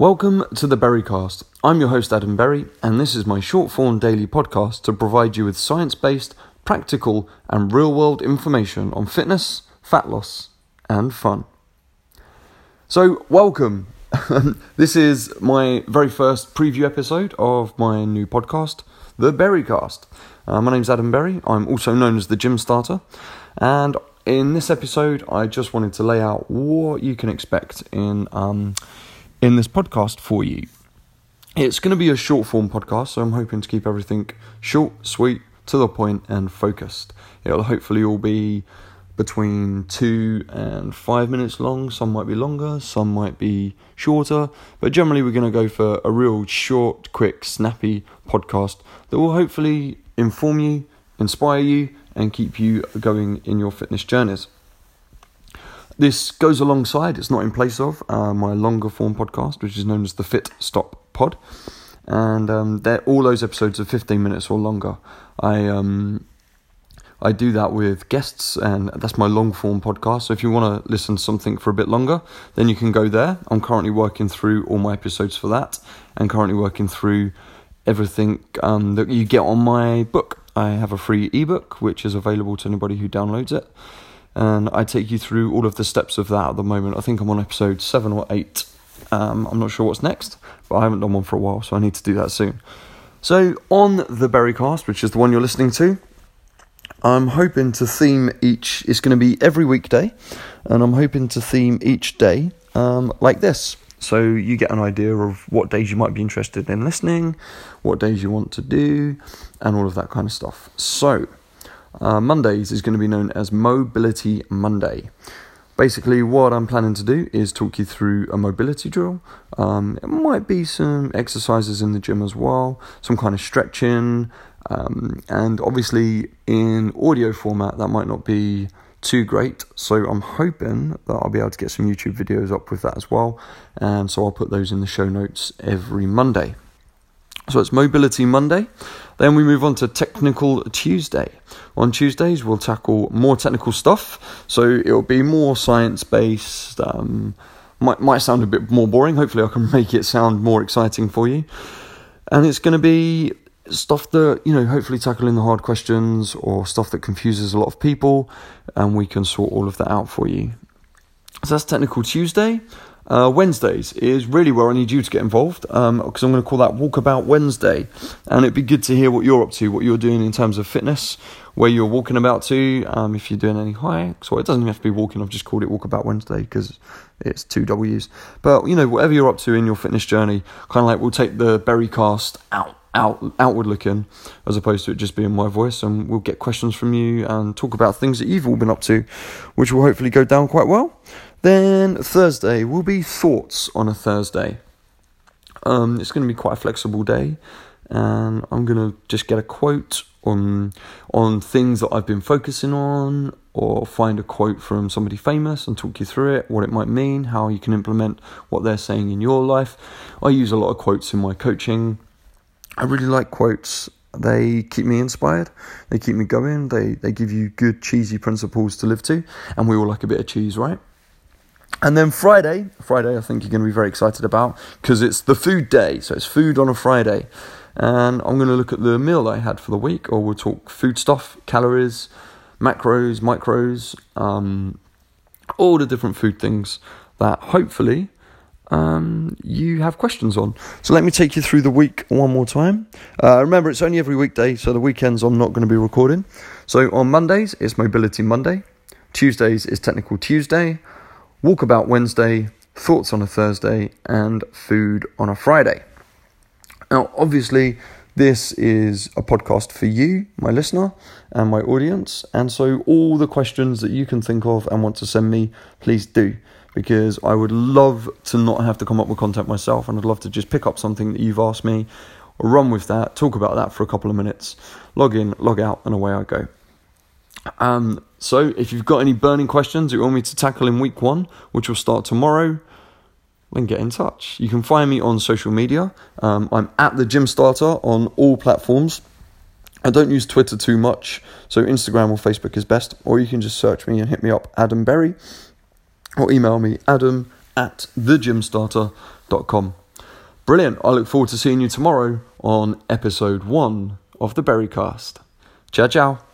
Welcome to the Berrycast. I'm your host Adam Berry, and this is my short form daily podcast to provide you with science based, practical, and real world information on fitness, fat loss, and fun. So, welcome. this is my very first preview episode of my new podcast, The Berrycast. Uh, my name's Adam Berry. I'm also known as the Gym Starter, and in this episode, I just wanted to lay out what you can expect in um, in this podcast for you. It's going to be a short form podcast, so I'm hoping to keep everything short, sweet, to the point, and focused. It'll hopefully all be between two and five minutes long. Some might be longer, some might be shorter, but generally, we're going to go for a real short, quick, snappy podcast that will hopefully inform you, inspire you, and keep you going in your fitness journeys. This goes alongside, it's not in place of, uh, my longer form podcast, which is known as the Fit Stop Pod. And um, all those episodes are 15 minutes or longer. I um, I do that with guests, and that's my long form podcast. So if you want to listen to something for a bit longer, then you can go there. I'm currently working through all my episodes for that, and currently working through everything um, that you get on my book. I have a free ebook which is available to anybody who downloads it and I take you through all of the steps of that at the moment. I think I'm on episode seven or eight. Um, I'm not sure what's next, but I haven't done one for a while, so I need to do that soon. So, on the Berrycast, which is the one you're listening to, I'm hoping to theme each, it's going to be every weekday, and I'm hoping to theme each day um, like this. So, you get an idea of what days you might be interested in listening, what days you want to do, and all of that kind of stuff. So, uh, Mondays is going to be known as Mobility Monday. Basically, what I'm planning to do is talk you through a mobility drill. Um, it might be some exercises in the gym as well, some kind of stretching, um, and obviously in audio format that might not be too great. So I'm hoping that I'll be able to get some YouTube videos up with that as well, and so I'll put those in the show notes every Monday. So it's Mobility Monday. Then we move on to Technical Tuesday. On Tuesdays, we'll tackle more technical stuff. So it'll be more science based. Um, might, might sound a bit more boring. Hopefully, I can make it sound more exciting for you. And it's going to be stuff that, you know, hopefully tackling the hard questions or stuff that confuses a lot of people. And we can sort all of that out for you. So that's Technical Tuesday. Uh, Wednesdays is really where I need you to get involved because um, I'm going to call that Walkabout Wednesday. And it'd be good to hear what you're up to, what you're doing in terms of fitness, where you're walking about to, um, if you're doing any hikes. Well, it doesn't even have to be walking, I've just called it Walkabout Wednesday because it's two W's. But, you know, whatever you're up to in your fitness journey, kind of like we'll take the Berrycast out. Out, outward looking as opposed to it just being my voice and we'll get questions from you and talk about things that you've all been up to which will hopefully go down quite well then Thursday will be thoughts on a Thursday. Um, it's going to be quite a flexible day, and I'm going to just get a quote on on things that I've been focusing on, or find a quote from somebody famous and talk you through it, what it might mean, how you can implement what they're saying in your life. I use a lot of quotes in my coaching. I really like quotes. They keep me inspired. They keep me going. They they give you good cheesy principles to live to, and we all like a bit of cheese, right? And then Friday, Friday, I think you're going to be very excited about because it's the food day. So it's food on a Friday. And I'm going to look at the meal I had for the week, or we'll talk food stuff, calories, macros, micros, um, all the different food things that hopefully um, you have questions on. So let me take you through the week one more time. Uh, remember, it's only every weekday, so the weekends I'm not going to be recording. So on Mondays, it's Mobility Monday. Tuesdays is Technical Tuesday. Walkabout Wednesday, Thoughts on a Thursday, and Food on a Friday. Now, obviously, this is a podcast for you, my listener, and my audience. And so, all the questions that you can think of and want to send me, please do. Because I would love to not have to come up with content myself, and I'd love to just pick up something that you've asked me, run with that, talk about that for a couple of minutes, log in, log out, and away I go. Um, so, if you've got any burning questions you want me to tackle in week one, which will start tomorrow, then get in touch. You can find me on social media. Um, I'm at the Gym Starter on all platforms. I don't use Twitter too much, so Instagram or Facebook is best. Or you can just search me and hit me up, Adam Berry, or email me, adam at thegymstarter.com. Brilliant. I look forward to seeing you tomorrow on episode one of the Berrycast. Ciao, ciao.